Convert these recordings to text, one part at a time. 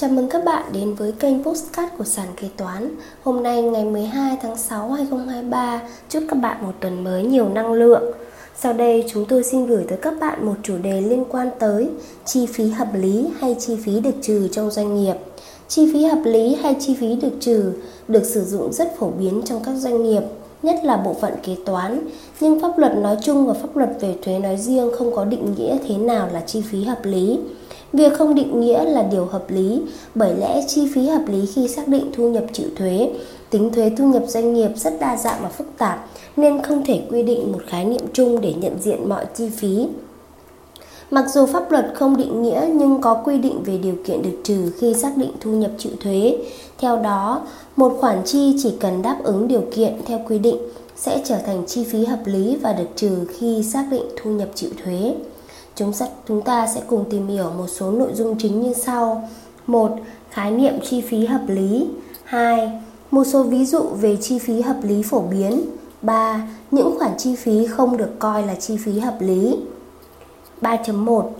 Chào mừng các bạn đến với kênh Postcard của Sàn Kế Toán. Hôm nay ngày 12 tháng 6 2023 Chúc các bạn một tuần mới nhiều năng lượng. Sau đây chúng tôi xin gửi tới các bạn một chủ đề liên quan tới Chi phí hợp lý hay chi phí được trừ trong doanh nghiệp. Chi phí hợp lý hay chi phí được trừ được sử dụng rất phổ biến trong các doanh nghiệp nhất là bộ phận kế toán, nhưng pháp luật nói chung và pháp luật về thuế nói riêng không có định nghĩa thế nào là chi phí hợp lý. Việc không định nghĩa là điều hợp lý, bởi lẽ chi phí hợp lý khi xác định thu nhập chịu thuế, tính thuế thu nhập doanh nghiệp rất đa dạng và phức tạp, nên không thể quy định một khái niệm chung để nhận diện mọi chi phí. Mặc dù pháp luật không định nghĩa nhưng có quy định về điều kiện được trừ khi xác định thu nhập chịu thuế. Theo đó, một khoản chi chỉ cần đáp ứng điều kiện theo quy định sẽ trở thành chi phí hợp lý và được trừ khi xác định thu nhập chịu thuế. Chúng chúng ta sẽ cùng tìm hiểu một số nội dung chính như sau. 1. Khái niệm chi phí hợp lý. 2. Một số ví dụ về chi phí hợp lý phổ biến. 3. Những khoản chi phí không được coi là chi phí hợp lý. 3.1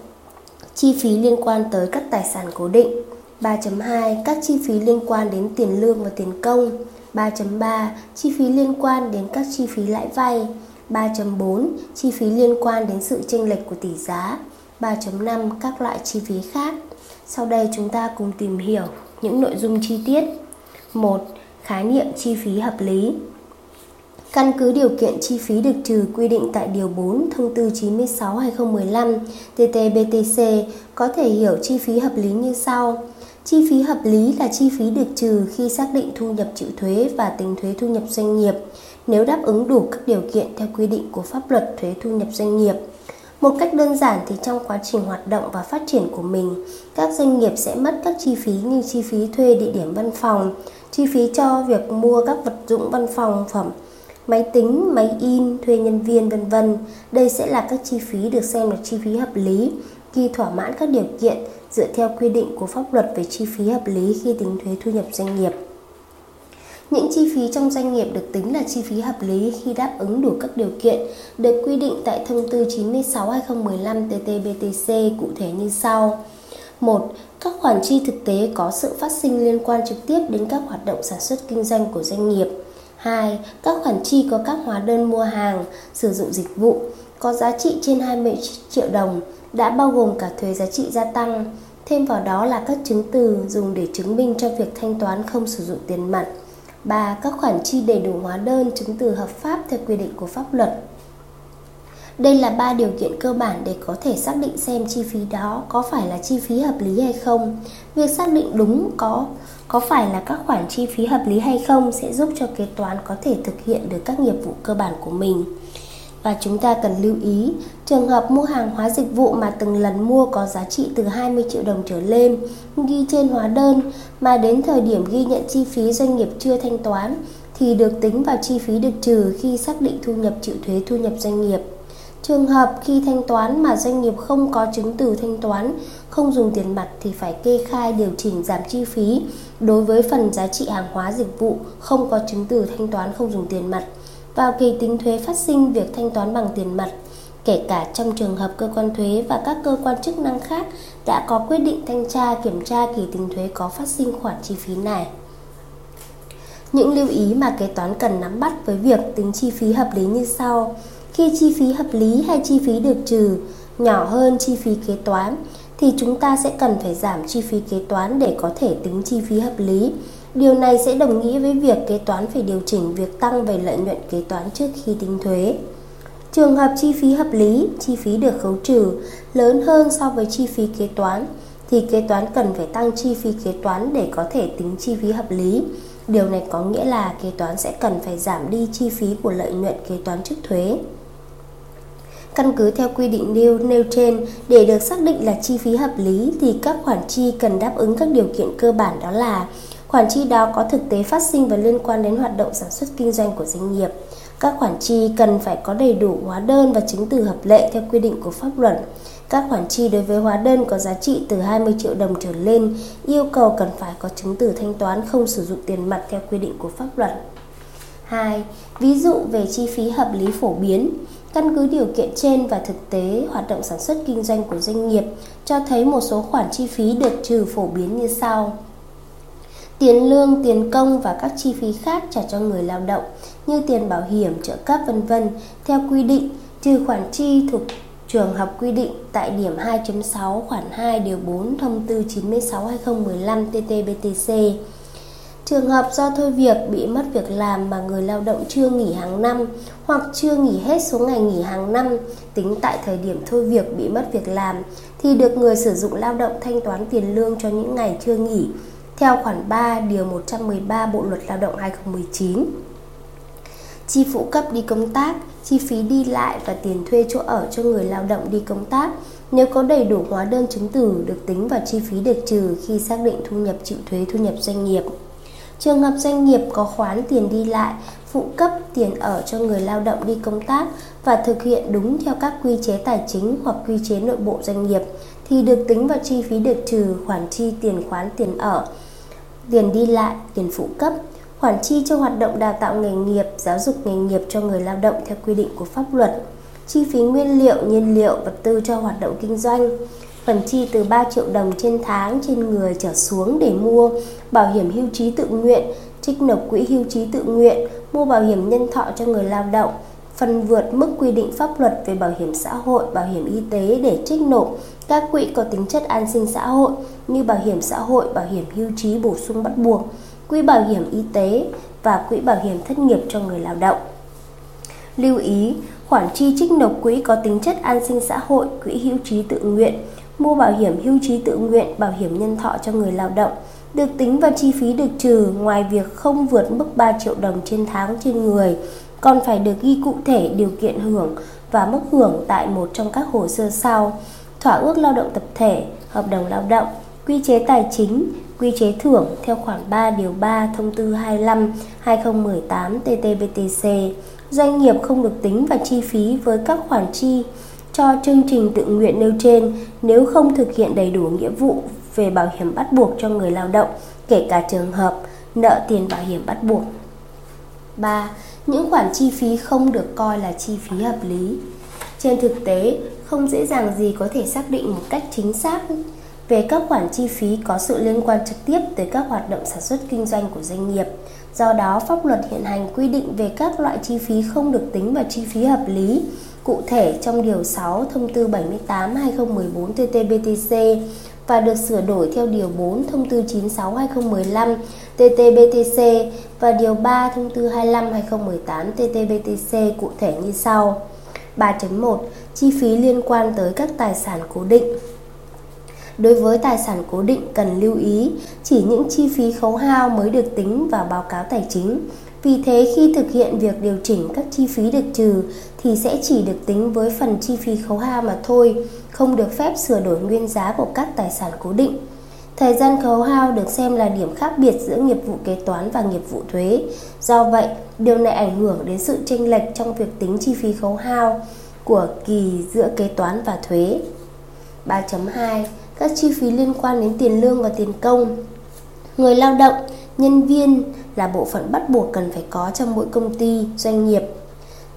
Chi phí liên quan tới các tài sản cố định 3.2 Các chi phí liên quan đến tiền lương và tiền công 3.3 Chi phí liên quan đến các chi phí lãi vay 3.4 Chi phí liên quan đến sự chênh lệch của tỷ giá 3.5 Các loại chi phí khác Sau đây chúng ta cùng tìm hiểu những nội dung chi tiết 1. Khái niệm chi phí hợp lý Căn cứ điều kiện chi phí được trừ quy định tại Điều 4 Thông tư 96-2015 TT-BTC có thể hiểu chi phí hợp lý như sau. Chi phí hợp lý là chi phí được trừ khi xác định thu nhập chịu thuế và tính thuế thu nhập doanh nghiệp nếu đáp ứng đủ các điều kiện theo quy định của pháp luật thuế thu nhập doanh nghiệp. Một cách đơn giản thì trong quá trình hoạt động và phát triển của mình, các doanh nghiệp sẽ mất các chi phí như chi phí thuê địa điểm văn phòng, chi phí cho việc mua các vật dụng văn phòng phẩm, máy tính, máy in, thuê nhân viên vân vân. Đây sẽ là các chi phí được xem là chi phí hợp lý khi thỏa mãn các điều kiện dựa theo quy định của pháp luật về chi phí hợp lý khi tính thuế thu nhập doanh nghiệp. Những chi phí trong doanh nghiệp được tính là chi phí hợp lý khi đáp ứng đủ các điều kiện được quy định tại thông tư 96/2015 TT-BTC cụ thể như sau. 1. Các khoản chi thực tế có sự phát sinh liên quan trực tiếp đến các hoạt động sản xuất kinh doanh của doanh nghiệp. 2. Các khoản chi có các hóa đơn mua hàng, sử dụng dịch vụ có giá trị trên 20 triệu đồng đã bao gồm cả thuế giá trị gia tăng. Thêm vào đó là các chứng từ dùng để chứng minh cho việc thanh toán không sử dụng tiền mặt. 3. Các khoản chi đầy đủ hóa đơn chứng từ hợp pháp theo quy định của pháp luật. Đây là ba điều kiện cơ bản để có thể xác định xem chi phí đó có phải là chi phí hợp lý hay không. Việc xác định đúng có có phải là các khoản chi phí hợp lý hay không sẽ giúp cho kế toán có thể thực hiện được các nghiệp vụ cơ bản của mình. Và chúng ta cần lưu ý, trường hợp mua hàng hóa dịch vụ mà từng lần mua có giá trị từ 20 triệu đồng trở lên, ghi trên hóa đơn mà đến thời điểm ghi nhận chi phí doanh nghiệp chưa thanh toán thì được tính vào chi phí được trừ khi xác định thu nhập chịu thuế thu nhập doanh nghiệp. Trường hợp khi thanh toán mà doanh nghiệp không có chứng từ thanh toán, không dùng tiền mặt thì phải kê khai điều chỉnh giảm chi phí đối với phần giá trị hàng hóa dịch vụ không có chứng từ thanh toán không dùng tiền mặt vào kỳ tính thuế phát sinh, việc thanh toán bằng tiền mặt, kể cả trong trường hợp cơ quan thuế và các cơ quan chức năng khác, đã có quyết định thanh tra, kiểm tra kỳ tính thuế có phát sinh khoản chi phí này. Những lưu ý mà kế toán cần nắm bắt với việc tính chi phí hợp lý như sau. Khi chi phí hợp lý hay chi phí được trừ nhỏ hơn chi phí kế toán, thì chúng ta sẽ cần phải giảm chi phí kế toán để có thể tính chi phí hợp lý. Điều này sẽ đồng nghĩa với việc kế toán phải điều chỉnh việc tăng về lợi nhuận kế toán trước khi tính thuế. Trường hợp chi phí hợp lý, chi phí được khấu trừ lớn hơn so với chi phí kế toán thì kế toán cần phải tăng chi phí kế toán để có thể tính chi phí hợp lý. Điều này có nghĩa là kế toán sẽ cần phải giảm đi chi phí của lợi nhuận kế toán trước thuế. Căn cứ theo quy định nêu nêu trên, để được xác định là chi phí hợp lý thì các khoản chi cần đáp ứng các điều kiện cơ bản đó là khoản chi đó có thực tế phát sinh và liên quan đến hoạt động sản xuất kinh doanh của doanh nghiệp. Các khoản chi cần phải có đầy đủ hóa đơn và chứng từ hợp lệ theo quy định của pháp luật. Các khoản chi đối với hóa đơn có giá trị từ 20 triệu đồng trở lên, yêu cầu cần phải có chứng từ thanh toán, không sử dụng tiền mặt theo quy định của pháp luật. 2. Ví dụ về chi phí hợp lý phổ biến Căn cứ điều kiện trên và thực tế, hoạt động sản xuất kinh doanh của doanh nghiệp cho thấy một số khoản chi phí được trừ phổ biến như sau. Tiền lương, tiền công và các chi phí khác trả cho người lao động như tiền bảo hiểm, trợ cấp vân vân theo quy định trừ khoản chi thuộc trường hợp quy định tại điểm 2.6 khoản 2 điều 4 thông tư 96/2015 TT-BTC. Trường hợp do thôi việc bị mất việc làm mà người lao động chưa nghỉ hàng năm hoặc chưa nghỉ hết số ngày nghỉ hàng năm tính tại thời điểm thôi việc bị mất việc làm thì được người sử dụng lao động thanh toán tiền lương cho những ngày chưa nghỉ theo khoản 3 điều 113 Bộ luật Lao động 2019. Chi phụ cấp đi công tác, chi phí đi lại và tiền thuê chỗ ở cho người lao động đi công tác nếu có đầy đủ hóa đơn chứng từ được tính vào chi phí được trừ khi xác định thu nhập chịu thuế thu nhập doanh nghiệp. Trường hợp doanh nghiệp có khoán tiền đi lại, phụ cấp tiền ở cho người lao động đi công tác và thực hiện đúng theo các quy chế tài chính hoặc quy chế nội bộ doanh nghiệp thì được tính vào chi phí được trừ khoản chi tiền khoán tiền ở, tiền đi lại, tiền phụ cấp, khoản chi cho hoạt động đào tạo nghề nghiệp, giáo dục nghề nghiệp cho người lao động theo quy định của pháp luật, chi phí nguyên liệu, nhiên liệu, vật tư cho hoạt động kinh doanh, phần chi từ 3 triệu đồng trên tháng trên người trở xuống để mua bảo hiểm hưu trí tự nguyện, trích nộp quỹ hưu trí tự nguyện, mua bảo hiểm nhân thọ cho người lao động, phần vượt mức quy định pháp luật về bảo hiểm xã hội, bảo hiểm y tế để trích nộp các quỹ có tính chất an sinh xã hội như bảo hiểm xã hội, bảo hiểm hưu trí bổ sung bắt buộc, quỹ bảo hiểm y tế và quỹ bảo hiểm thất nghiệp cho người lao động. Lưu ý, khoản chi trích nộp quỹ có tính chất an sinh xã hội, quỹ hưu trí tự nguyện, mua bảo hiểm hưu trí tự nguyện, bảo hiểm nhân thọ cho người lao động được tính vào chi phí được trừ ngoài việc không vượt mức 3 triệu đồng trên tháng trên người, còn phải được ghi cụ thể điều kiện hưởng và mức hưởng tại một trong các hồ sơ sau: thỏa ước lao động tập thể, hợp đồng lao động, quy chế tài chính, quy chế thưởng theo khoản 3 điều 3 thông tư 25 2018 TTBTC Doanh nghiệp không được tính vào chi phí với các khoản chi cho chương trình tự nguyện nêu trên nếu không thực hiện đầy đủ nghĩa vụ về bảo hiểm bắt buộc cho người lao động, kể cả trường hợp nợ tiền bảo hiểm bắt buộc. 3. Những khoản chi phí không được coi là chi phí hợp lý. Trên thực tế, không dễ dàng gì có thể xác định một cách chính xác về các khoản chi phí có sự liên quan trực tiếp tới các hoạt động sản xuất kinh doanh của doanh nghiệp. Do đó, pháp luật hiện hành quy định về các loại chi phí không được tính vào chi phí hợp lý cụ thể trong Điều 6 Thông tư 78-2014 TT-BTC và được sửa đổi theo Điều 4 Thông tư 96-2015 TT-BTC và Điều 3 Thông tư 25-2018 TT-BTC cụ thể như sau. 3.1 Chi phí liên quan tới các tài sản cố định Đối với tài sản cố định cần lưu ý, chỉ những chi phí khấu hao mới được tính vào báo cáo tài chính vì thế khi thực hiện việc điều chỉnh các chi phí được trừ thì sẽ chỉ được tính với phần chi phí khấu hao mà thôi, không được phép sửa đổi nguyên giá của các tài sản cố định. Thời gian khấu hao được xem là điểm khác biệt giữa nghiệp vụ kế toán và nghiệp vụ thuế. Do vậy, điều này ảnh hưởng đến sự chênh lệch trong việc tính chi phí khấu hao của kỳ giữa kế toán và thuế. 3.2 Các chi phí liên quan đến tiền lương và tiền công Người lao động, nhân viên là bộ phận bắt buộc cần phải có trong mỗi công ty, doanh nghiệp.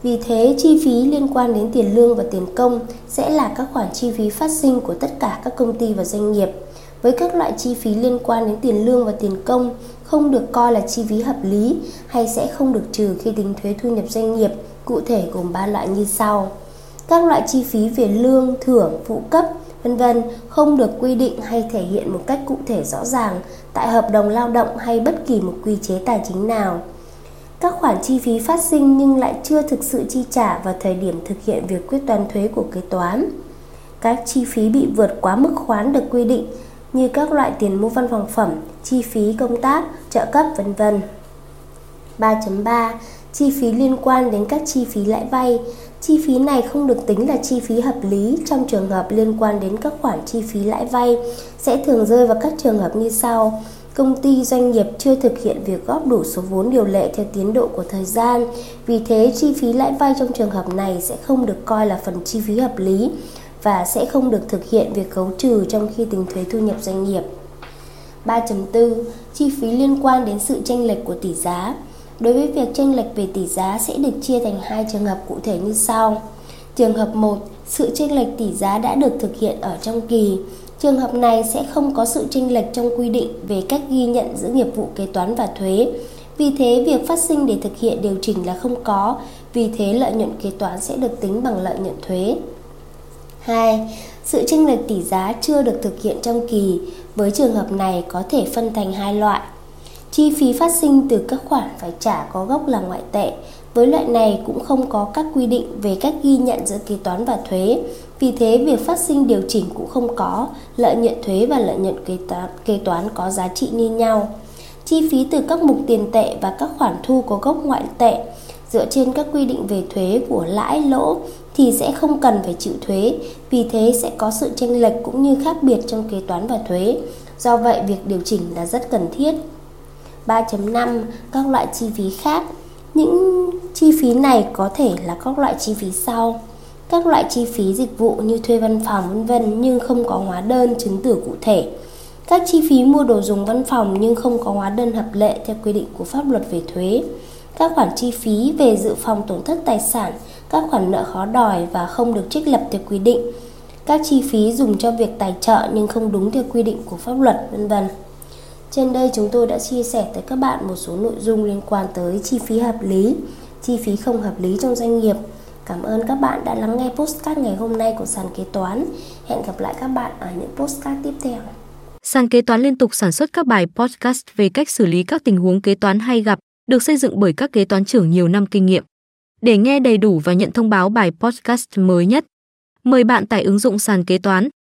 Vì thế, chi phí liên quan đến tiền lương và tiền công sẽ là các khoản chi phí phát sinh của tất cả các công ty và doanh nghiệp. Với các loại chi phí liên quan đến tiền lương và tiền công không được coi là chi phí hợp lý hay sẽ không được trừ khi tính thuế thu nhập doanh nghiệp, cụ thể gồm 3 loại như sau. Các loại chi phí về lương, thưởng, phụ cấp, vân vân không được quy định hay thể hiện một cách cụ thể rõ ràng tại hợp đồng lao động hay bất kỳ một quy chế tài chính nào. Các khoản chi phí phát sinh nhưng lại chưa thực sự chi trả vào thời điểm thực hiện việc quyết toán thuế của kế toán. Các chi phí bị vượt quá mức khoán được quy định như các loại tiền mua văn phòng phẩm, chi phí công tác, trợ cấp vân vân. 3.3 Chi phí liên quan đến các chi phí lãi vay Chi phí này không được tính là chi phí hợp lý trong trường hợp liên quan đến các khoản chi phí lãi vay sẽ thường rơi vào các trường hợp như sau. Công ty doanh nghiệp chưa thực hiện việc góp đủ số vốn điều lệ theo tiến độ của thời gian, vì thế chi phí lãi vay trong trường hợp này sẽ không được coi là phần chi phí hợp lý và sẽ không được thực hiện việc khấu trừ trong khi tính thuế thu nhập doanh nghiệp. 3.4 Chi phí liên quan đến sự tranh lệch của tỷ giá Đối với việc chênh lệch về tỷ giá sẽ được chia thành hai trường hợp cụ thể như sau. Trường hợp 1, sự chênh lệch tỷ giá đã được thực hiện ở trong kỳ. Trường hợp này sẽ không có sự chênh lệch trong quy định về cách ghi nhận giữa nghiệp vụ kế toán và thuế. Vì thế, việc phát sinh để thực hiện điều chỉnh là không có, vì thế lợi nhuận kế toán sẽ được tính bằng lợi nhuận thuế. 2. Sự chênh lệch tỷ giá chưa được thực hiện trong kỳ, với trường hợp này có thể phân thành hai loại. Chi phí phát sinh từ các khoản phải trả có gốc là ngoại tệ. Với loại này cũng không có các quy định về cách ghi nhận giữa kế toán và thuế. Vì thế, việc phát sinh điều chỉnh cũng không có, lợi nhuận thuế và lợi nhuận kế toán, kế toán có giá trị như nhau. Chi phí từ các mục tiền tệ và các khoản thu có gốc ngoại tệ dựa trên các quy định về thuế của lãi lỗ thì sẽ không cần phải chịu thuế, vì thế sẽ có sự chênh lệch cũng như khác biệt trong kế toán và thuế. Do vậy, việc điều chỉnh là rất cần thiết. 3.5 Các loại chi phí khác. Những chi phí này có thể là các loại chi phí sau. Các loại chi phí dịch vụ như thuê văn phòng vân vân nhưng không có hóa đơn chứng tử cụ thể. Các chi phí mua đồ dùng văn phòng nhưng không có hóa đơn hợp lệ theo quy định của pháp luật về thuế. Các khoản chi phí về dự phòng tổn thất tài sản, các khoản nợ khó đòi và không được trích lập theo quy định. Các chi phí dùng cho việc tài trợ nhưng không đúng theo quy định của pháp luật, vân vân trên đây chúng tôi đã chia sẻ tới các bạn một số nội dung liên quan tới chi phí hợp lý, chi phí không hợp lý trong doanh nghiệp. Cảm ơn các bạn đã lắng nghe postcard ngày hôm nay của sàn kế toán. Hẹn gặp lại các bạn ở những postcard tiếp theo. Sàn kế toán liên tục sản xuất các bài podcast về cách xử lý các tình huống kế toán hay gặp, được xây dựng bởi các kế toán trưởng nhiều năm kinh nghiệm. Để nghe đầy đủ và nhận thông báo bài podcast mới nhất, mời bạn tải ứng dụng sàn kế toán